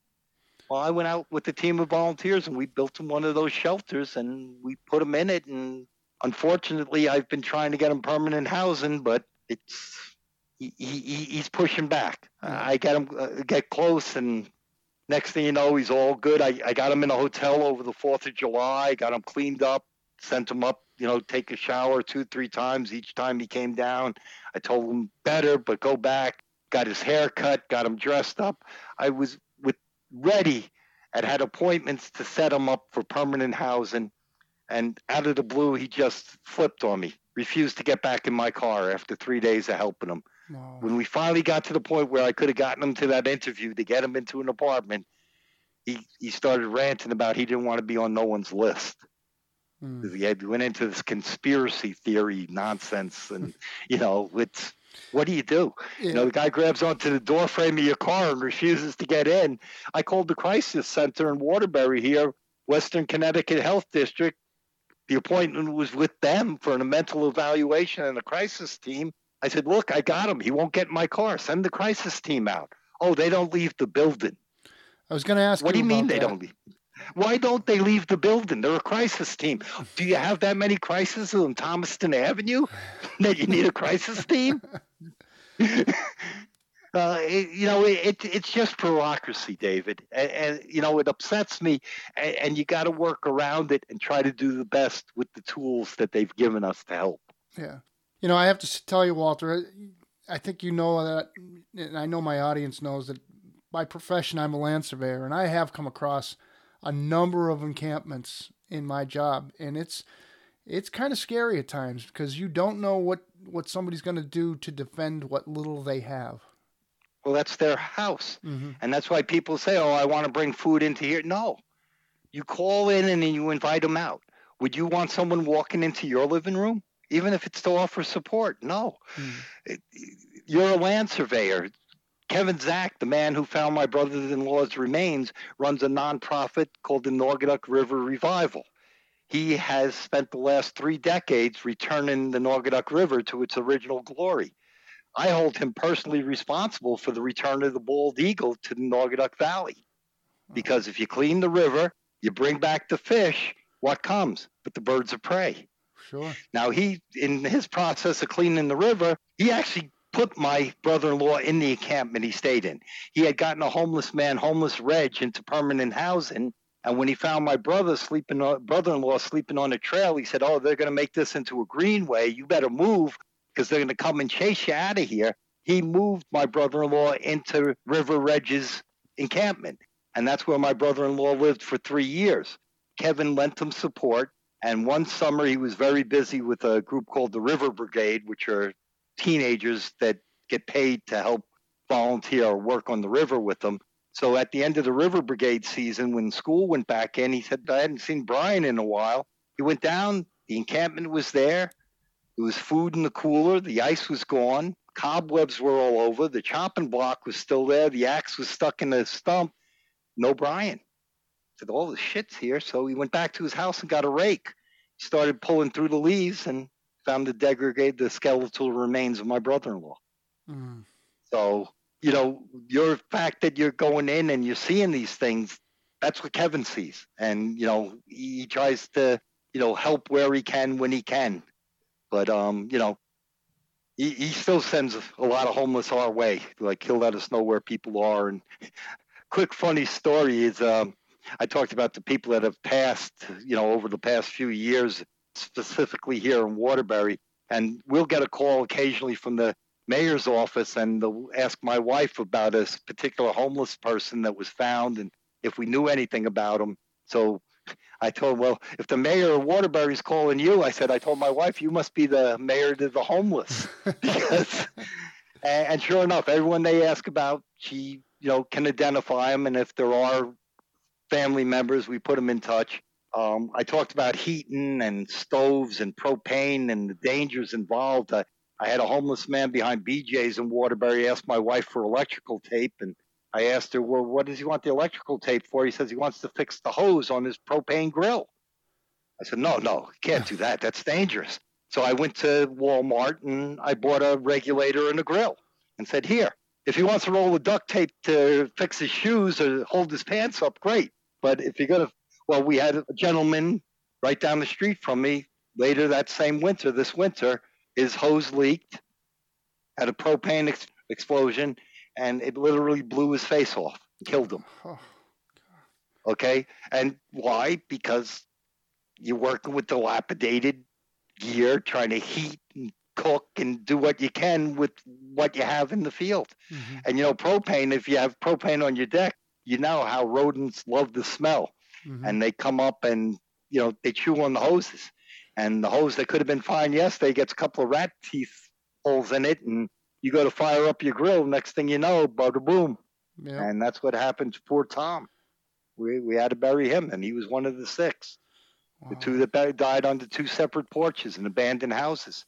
Well, I went out with a team of volunteers and we built him one of those shelters and we put him in it. And unfortunately, I've been trying to get him permanent housing, but it's he, he he's pushing back. I get him uh, get close, and next thing you know, he's all good. I, I got him in a hotel over the Fourth of July. Got him cleaned up, sent him up. You know, take a shower two, three times each time he came down. I told him better, but go back. Got his hair cut, got him dressed up. I was with ready and had appointments to set him up for permanent housing and out of the blue, he just flipped on me, refused to get back in my car after three days of helping him. When we finally got to the point where I could have gotten him to that interview to get him into an apartment, he, he started ranting about he didn't want to be on no one's list. Mm. He had, went into this conspiracy theory nonsense, and you know, it's what do you do? Yeah. You know, the guy grabs onto the door frame of your car and refuses to get in. I called the crisis center in Waterbury here, Western Connecticut Health District, the appointment was with them for a mental evaluation and a crisis team. I said, Look, I got him. He won't get in my car. Send the crisis team out. Oh, they don't leave the building. I was going to ask What do you mean they that. don't leave? Why don't they leave the building? They're a crisis team. Do you have that many crises on Thomaston Avenue that you need a crisis team? Uh, it, you know, it, it's just bureaucracy, David, and, and, you know it upsets me. And, and you got to work around it and try to do the best with the tools that they've given us to help. Yeah, you know, I have to tell you, Walter. I think you know that, and I know my audience knows that. By profession, I'm a land surveyor, and I have come across a number of encampments in my job, and it's it's kind of scary at times because you don't know what what somebody's going to do to defend what little they have. Well, that's their house. Mm-hmm. And that's why people say, oh, I want to bring food into here. No. You call in and then you invite them out. Would you want someone walking into your living room, even if it's to offer support? No. Mm-hmm. You're a land surveyor. Kevin Zak, the man who found my brother-in-law's remains, runs a nonprofit called the Naugatuck River Revival. He has spent the last three decades returning the Naugatuck River to its original glory. I hold him personally responsible for the return of the bald eagle to the Naugatuck Valley. Because if you clean the river, you bring back the fish, what comes? But the birds of prey. Sure. Now he, in his process of cleaning the river, he actually put my brother-in-law in the encampment he stayed in. He had gotten a homeless man, homeless Reg, into permanent housing. And when he found my brother sleeping, brother-in-law sleeping on a trail, he said, "Oh, they're going to make this into a greenway. You better move because they're going to come and chase you out of here." He moved my brother-in-law into River Reg's encampment, and that's where my brother-in-law lived for three years. Kevin lent him support, and one summer he was very busy with a group called the River Brigade, which are teenagers that get paid to help volunteer or work on the river with them. So at the end of the River Brigade season, when school went back in, he said, I hadn't seen Brian in a while. He went down, the encampment was there. There was food in the cooler, the ice was gone, cobwebs were all over, the chopping block was still there, the axe was stuck in the stump. No Brian. He said, All the shit's here. So he went back to his house and got a rake. Started pulling through the leaves and found the degraded, the skeletal remains of my brother-in-law. Mm. So, you know, your fact that you're going in and you're seeing these things, that's what Kevin sees. And, you know, he tries to, you know, help where he can when he can. But, um, you know, he, he still sends a lot of homeless our way. Like he'll let us know where people are. And quick funny story is um, I talked about the people that have passed, you know, over the past few years specifically here in Waterbury. And we'll get a call occasionally from the mayor's office and they'll ask my wife about a particular homeless person that was found and if we knew anything about him. So I told, him, well, if the mayor of Waterbury's calling you, I said, I told my wife, you must be the mayor of the homeless. because, and, and sure enough, everyone they ask about, she, you know, can identify them. And if there are family members, we put them in touch. Um, I talked about heating and stoves and propane and the dangers involved. I, I had a homeless man behind BJ's in Waterbury ask my wife for electrical tape, and I asked her, "Well, what does he want the electrical tape for?" He says he wants to fix the hose on his propane grill. I said, "No, no, can't do that. That's dangerous." So I went to Walmart and I bought a regulator and a grill, and said, "Here, if he wants to roll of duct tape to fix his shoes or hold his pants up, great. But if you're gonna well, we had a gentleman right down the street from me later that same winter, this winter, his hose leaked, had a propane ex- explosion, and it literally blew his face off, killed him. okay, and why? Because you're working with dilapidated gear, trying to heat and cook and do what you can with what you have in the field. Mm-hmm. And you know, propane, if you have propane on your deck, you know how rodents love the smell mm-hmm. and they come up and you know they chew on the hoses, and the hose that could have been fine yesterday gets a couple of rat teeth holes in it, and you go to fire up your grill. Next thing you know, bada boom, yeah. and that's what happened to poor Tom. We we had to bury him, and he was one of the six. Wow. The two that died under two separate porches in abandoned houses.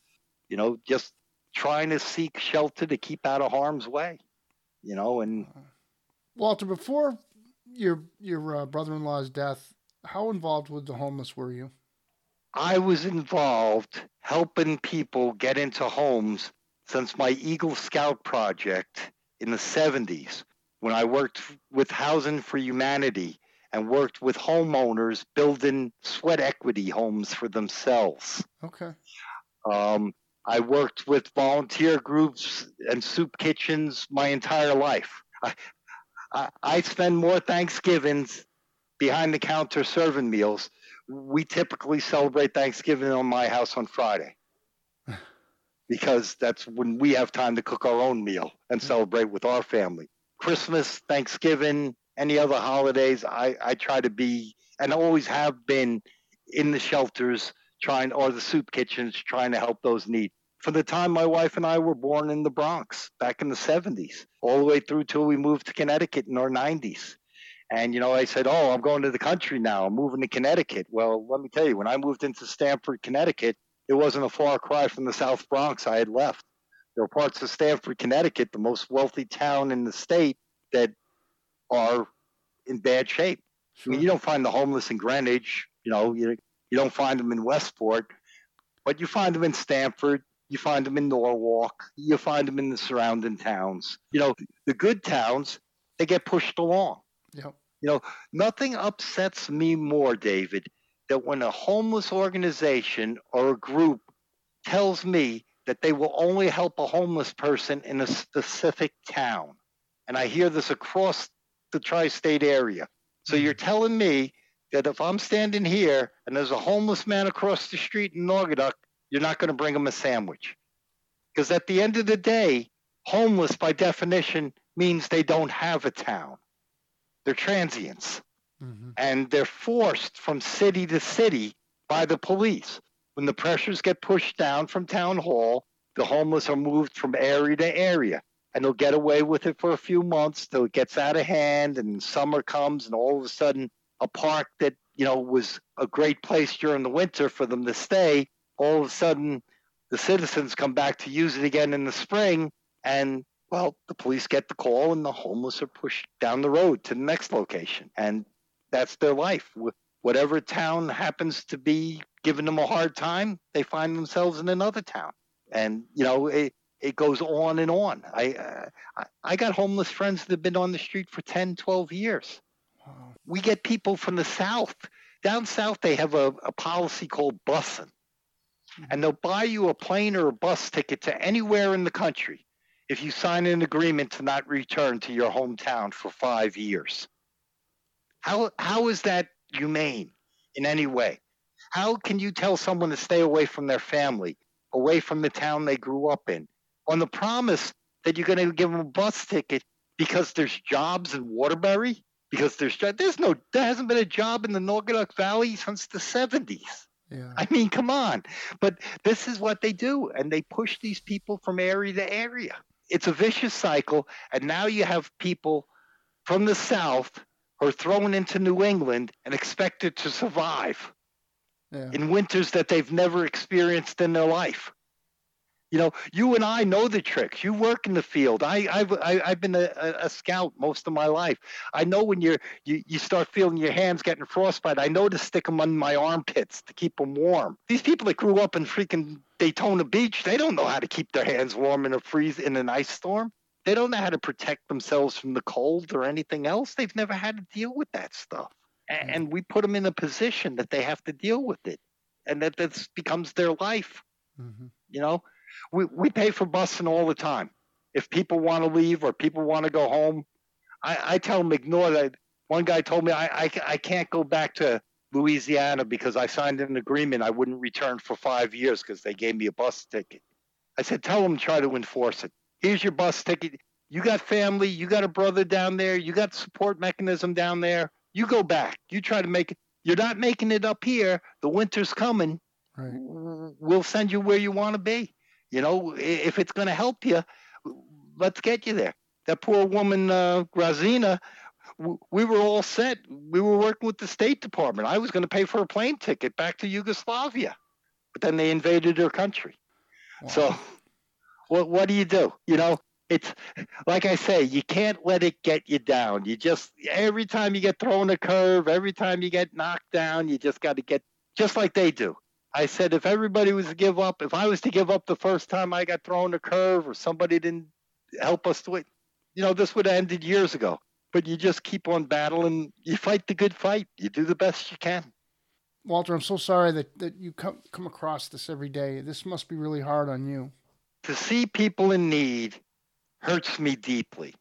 You know, just trying to seek shelter to keep out of harm's way. You know, and Walter, before your your uh, brother-in-law's death, how involved with the homeless were you? I was involved helping people get into homes since my Eagle Scout project in the 70s when I worked with Housing for Humanity and worked with homeowners building sweat equity homes for themselves. Okay. Um, I worked with volunteer groups and soup kitchens my entire life. I, I, I spend more Thanksgivings behind the counter serving meals. We typically celebrate Thanksgiving on my house on Friday because that's when we have time to cook our own meal and celebrate with our family. Christmas, Thanksgiving, any other holidays, I, I try to be and always have been in the shelters trying or the soup kitchens trying to help those need from the time my wife and I were born in the Bronx back in the 70s, all the way through till we moved to Connecticut in our 90s. And, you know, I said, Oh, I'm going to the country now. I'm moving to Connecticut. Well, let me tell you, when I moved into Stamford, Connecticut, it wasn't a far cry from the South Bronx I had left. There are parts of Stamford, Connecticut, the most wealthy town in the state, that are in bad shape. Sure. I mean, you don't find the homeless in Greenwich, you know, you, you don't find them in Westport, but you find them in Stamford, you find them in Norwalk. You find them in the surrounding towns. You know, the good towns, they get pushed along. Yep. You know, nothing upsets me more, David, that when a homeless organization or a group tells me that they will only help a homeless person in a specific town. And I hear this across the tri state area. So you're mm-hmm. telling me that if I'm standing here and there's a homeless man across the street in Naugatuck, you're not going to bring them a sandwich. Because at the end of the day, homeless by definition means they don't have a town. They're transients. Mm-hmm. And they're forced from city to city by the police. When the pressures get pushed down from town hall, the homeless are moved from area to area. And they'll get away with it for a few months till it gets out of hand and summer comes and all of a sudden a park that, you know, was a great place during the winter for them to stay, all of a sudden the citizens come back to use it again in the spring and well, the police get the call and the homeless are pushed down the road to the next location. And that's their life. Whatever town happens to be giving them a hard time, they find themselves in another town. And, you know, it, it goes on and on. I, uh, I got homeless friends that have been on the street for 10, 12 years. Wow. We get people from the South. Down South, they have a, a policy called busing. And they'll buy you a plane or a bus ticket to anywhere in the country if you sign an agreement to not return to your hometown for five years. How, how is that humane in any way? How can you tell someone to stay away from their family, away from the town they grew up in, on the promise that you're going to give them a bus ticket because there's jobs in Waterbury? Because there's there's no there hasn't been a job in the Naugatuck Valley since the 70s. Yeah. I mean, come on. But this is what they do, and they push these people from area to area. It's a vicious cycle, and now you have people from the South who are thrown into New England and expected to survive yeah. in winters that they've never experienced in their life. You know, you and I know the tricks. You work in the field. I, I've I, have i have been a, a, scout most of my life. I know when you're you, you start feeling your hands getting frostbite. I know to stick them under my armpits to keep them warm. These people that grew up in freaking Daytona Beach, they don't know how to keep their hands warm in a freeze in an ice storm. They don't know how to protect themselves from the cold or anything else. They've never had to deal with that stuff. And, and we put them in a position that they have to deal with it. And that this becomes their life. Mm-hmm. You know, we, we pay for busing all the time. If people want to leave or people want to go home, I, I tell them ignore that. One guy told me I, I, I can't go back to Louisiana because I signed an agreement I wouldn't return for five years because they gave me a bus ticket. I said, tell them try to enforce it. Here's your bus ticket. You got family, you got a brother down there, you got support mechanism down there. You go back. You try to make it. You're not making it up here. The winter's coming. Right. We'll send you where you want to be. You know, if it's going to help you, let's get you there. That poor woman, uh, Grazina, we were all set. We were working with the State Department. I was going to pay for a plane ticket back to Yugoslavia, but then they invaded her country. Wow. So, what what do you do? You know, it's like I say, you can't let it get you down. You just every time you get thrown a curve, every time you get knocked down, you just got to get just like they do. I said if everybody was to give up, if I was to give up the first time I got thrown a curve or somebody didn't help us to it, you know, this would have ended years ago. But you just keep on battling. You fight the good fight. You do the best you can. Walter, I'm so sorry that, that you come come across this every day. This must be really hard on you. To see people in need hurts me deeply.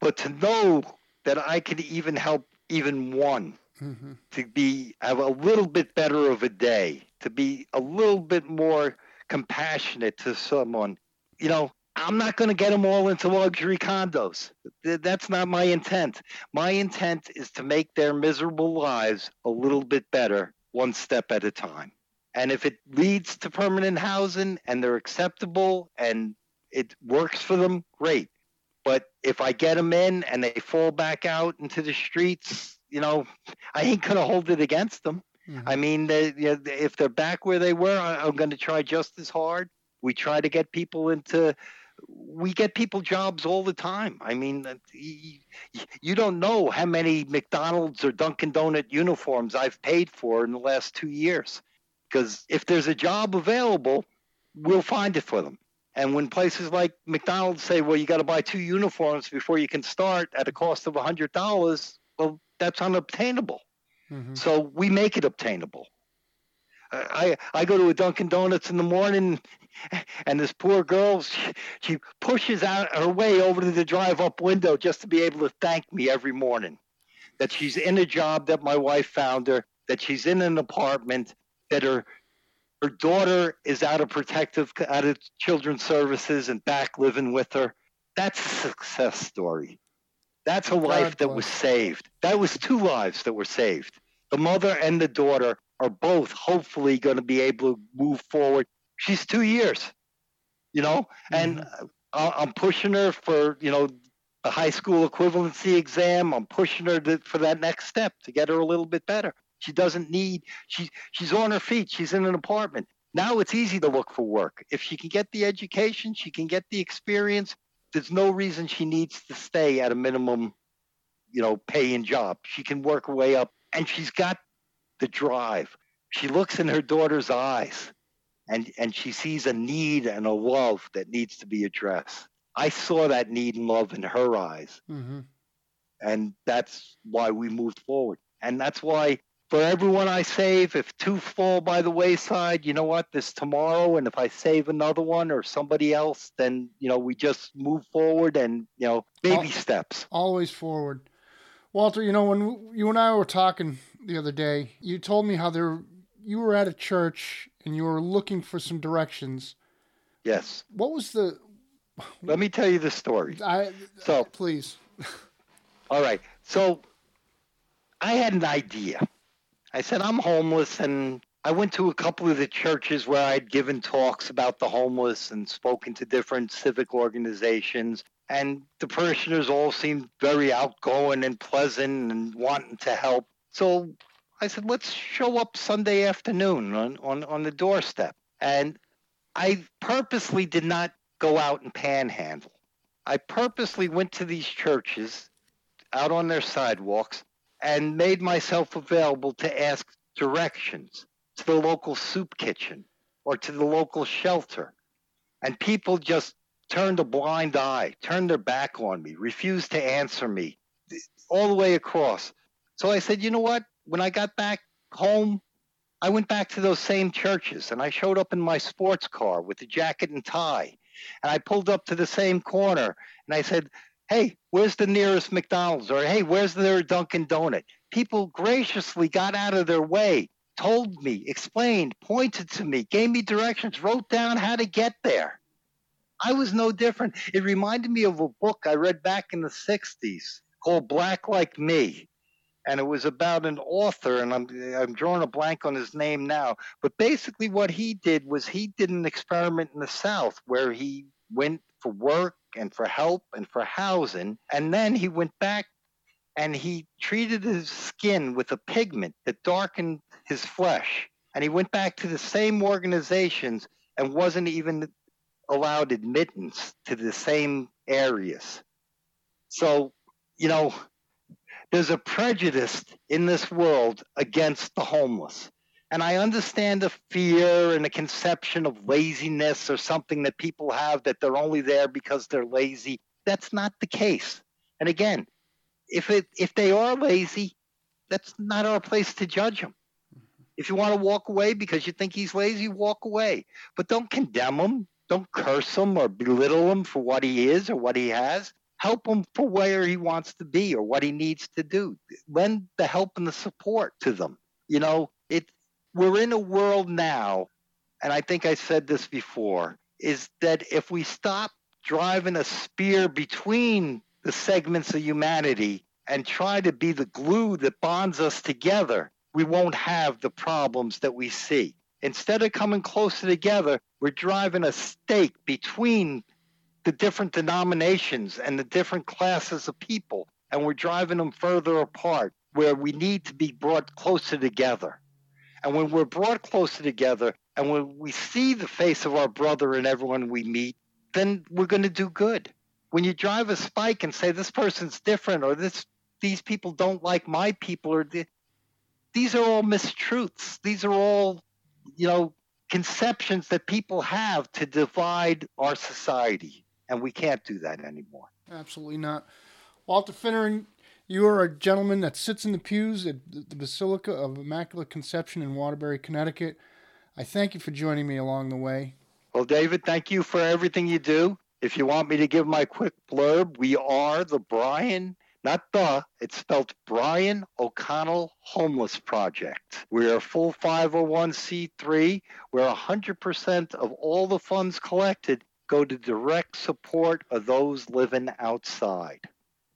But to know that I can even help even one mm-hmm. to be have a little bit better of a day, to be a little bit more compassionate to someone. You know, I'm not going to get them all into luxury condos. That's not my intent. My intent is to make their miserable lives a little bit better, one step at a time. And if it leads to permanent housing and they're acceptable and it works for them, great. But if I get them in and they fall back out into the streets, you know, I ain't going to hold it against them. Mm-hmm. I mean, they, you know, if they're back where they were, I'm going to try just as hard. We try to get people into, we get people jobs all the time. I mean, you don't know how many McDonald's or Dunkin' Donut uniforms I've paid for in the last two years. Because if there's a job available, we'll find it for them. And when places like McDonald's say, well, you got to buy two uniforms before you can start at a cost of $100, well, that's unobtainable. Mm-hmm. So we make it obtainable. I, I go to a Dunkin' Donuts in the morning. and this poor girl, she, she pushes out her way over to the drive-up window just to be able to thank me every morning. That she's in a job that my wife found her, that she's in an apartment, that her her daughter is out of protective out of children's services and back living with her. That's a success story. That's a life that was saved. That was two lives that were saved. The mother and the daughter are both hopefully going to be able to move forward. She's two years, you know, mm-hmm. and I'm pushing her for, you know, the high school equivalency exam. I'm pushing her to, for that next step to get her a little bit better. She doesn't need, she, she's on her feet. She's in an apartment. Now it's easy to look for work. If she can get the education, she can get the experience. There's no reason she needs to stay at a minimum, you know, paying job. She can work her way up and she's got the drive. She looks in her daughter's eyes and, and she sees a need and a love that needs to be addressed. I saw that need and love in her eyes. Mm-hmm. And that's why we moved forward. And that's why for everyone I save, if two fall by the wayside, you know what? This tomorrow, and if I save another one or somebody else, then you know we just move forward and you know baby steps. Always forward. Walter, you know when you and I were talking the other day, you told me how there you were at a church and you were looking for some directions. Yes. What was the? Let me tell you the story. I so please. all right. So I had an idea. I said I'm homeless, and I went to a couple of the churches where I'd given talks about the homeless and spoken to different civic organizations. And the parishioners all seemed very outgoing and pleasant and wanting to help. So I said, let's show up Sunday afternoon on, on, on the doorstep. And I purposely did not go out and panhandle. I purposely went to these churches out on their sidewalks and made myself available to ask directions to the local soup kitchen or to the local shelter. And people just turned a blind eye, turned their back on me, refused to answer me all the way across. So I said, you know what? When I got back home, I went back to those same churches and I showed up in my sports car with the jacket and tie. And I pulled up to the same corner and I said, Hey, where's the nearest McDonald's? Or hey, where's the Dunkin' Donut? People graciously got out of their way, told me, explained, pointed to me, gave me directions, wrote down how to get there. I was no different. It reminded me of a book I read back in the 60s called Black Like Me and it was about an author, and I'm I'm drawing a blank on his name now. But basically, what he did was he did an experiment in the South where he went for work and for help and for housing, and then he went back and he treated his skin with a pigment that darkened his flesh, and he went back to the same organizations and wasn't even allowed admittance to the same areas. So, you know, there's a prejudice in this world against the homeless. And I understand the fear and the conception of laziness or something that people have that they're only there because they're lazy. That's not the case. And again, if it if they are lazy, that's not our place to judge them. If you want to walk away because you think he's lazy, walk away. But don't condemn him. Don't curse him or belittle him for what he is or what he has help him for where he wants to be or what he needs to do. Lend the help and the support to them. You know, we're in a world now, and I think I said this before, is that if we stop driving a spear between the segments of humanity and try to be the glue that bonds us together, we won't have the problems that we see. Instead of coming closer together, we're driving a stake between the different denominations and the different classes of people, and we're driving them further apart where we need to be brought closer together. And when we're brought closer together and when we see the face of our brother and everyone we meet, then we're going to do good. When you drive a spike and say this person's different or this these people don't like my people or the, these are all mistruths. These are all, you know, conceptions that people have to divide our society and we can't do that anymore. Absolutely not. Walter Finnern, you are a gentleman that sits in the pews at the Basilica of Immaculate Conception in Waterbury, Connecticut. I thank you for joining me along the way. Well, David, thank you for everything you do. If you want me to give my quick blurb, we are the Brian, not the, it's spelled Brian O'Connell Homeless Project. We're oh a full 501c3 where 100% of all the funds collected go to direct support of those living outside.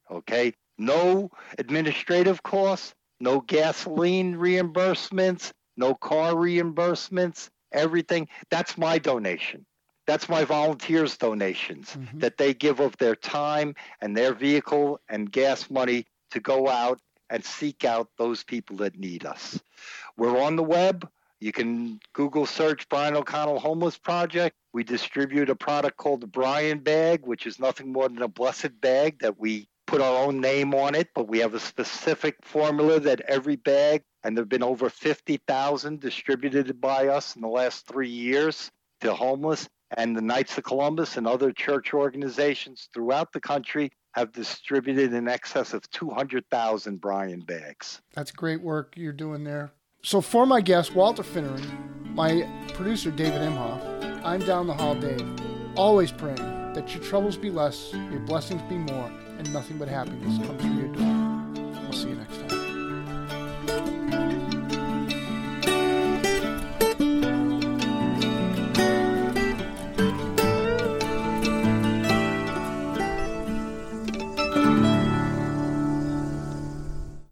Okay? No administrative costs, no gasoline reimbursements, no car reimbursements, everything. That's my donation. That's my volunteers' donations mm-hmm. that they give of their time and their vehicle and gas money to go out and seek out those people that need us. We're on the web. You can Google search Brian O'Connell Homeless Project. We distribute a product called the Brian Bag, which is nothing more than a blessed bag that we put our own name on it, but we have a specific formula that every bag, and there have been over 50,000 distributed by us in the last three years to homeless. And the Knights of Columbus and other church organizations throughout the country have distributed in excess of 200,000 Brian bags. That's great work you're doing there. So, for my guest, Walter Finneran, my producer, David Imhoff, I'm down the hall, Dave, always praying that your troubles be less, your blessings be more, and nothing but happiness comes through your door.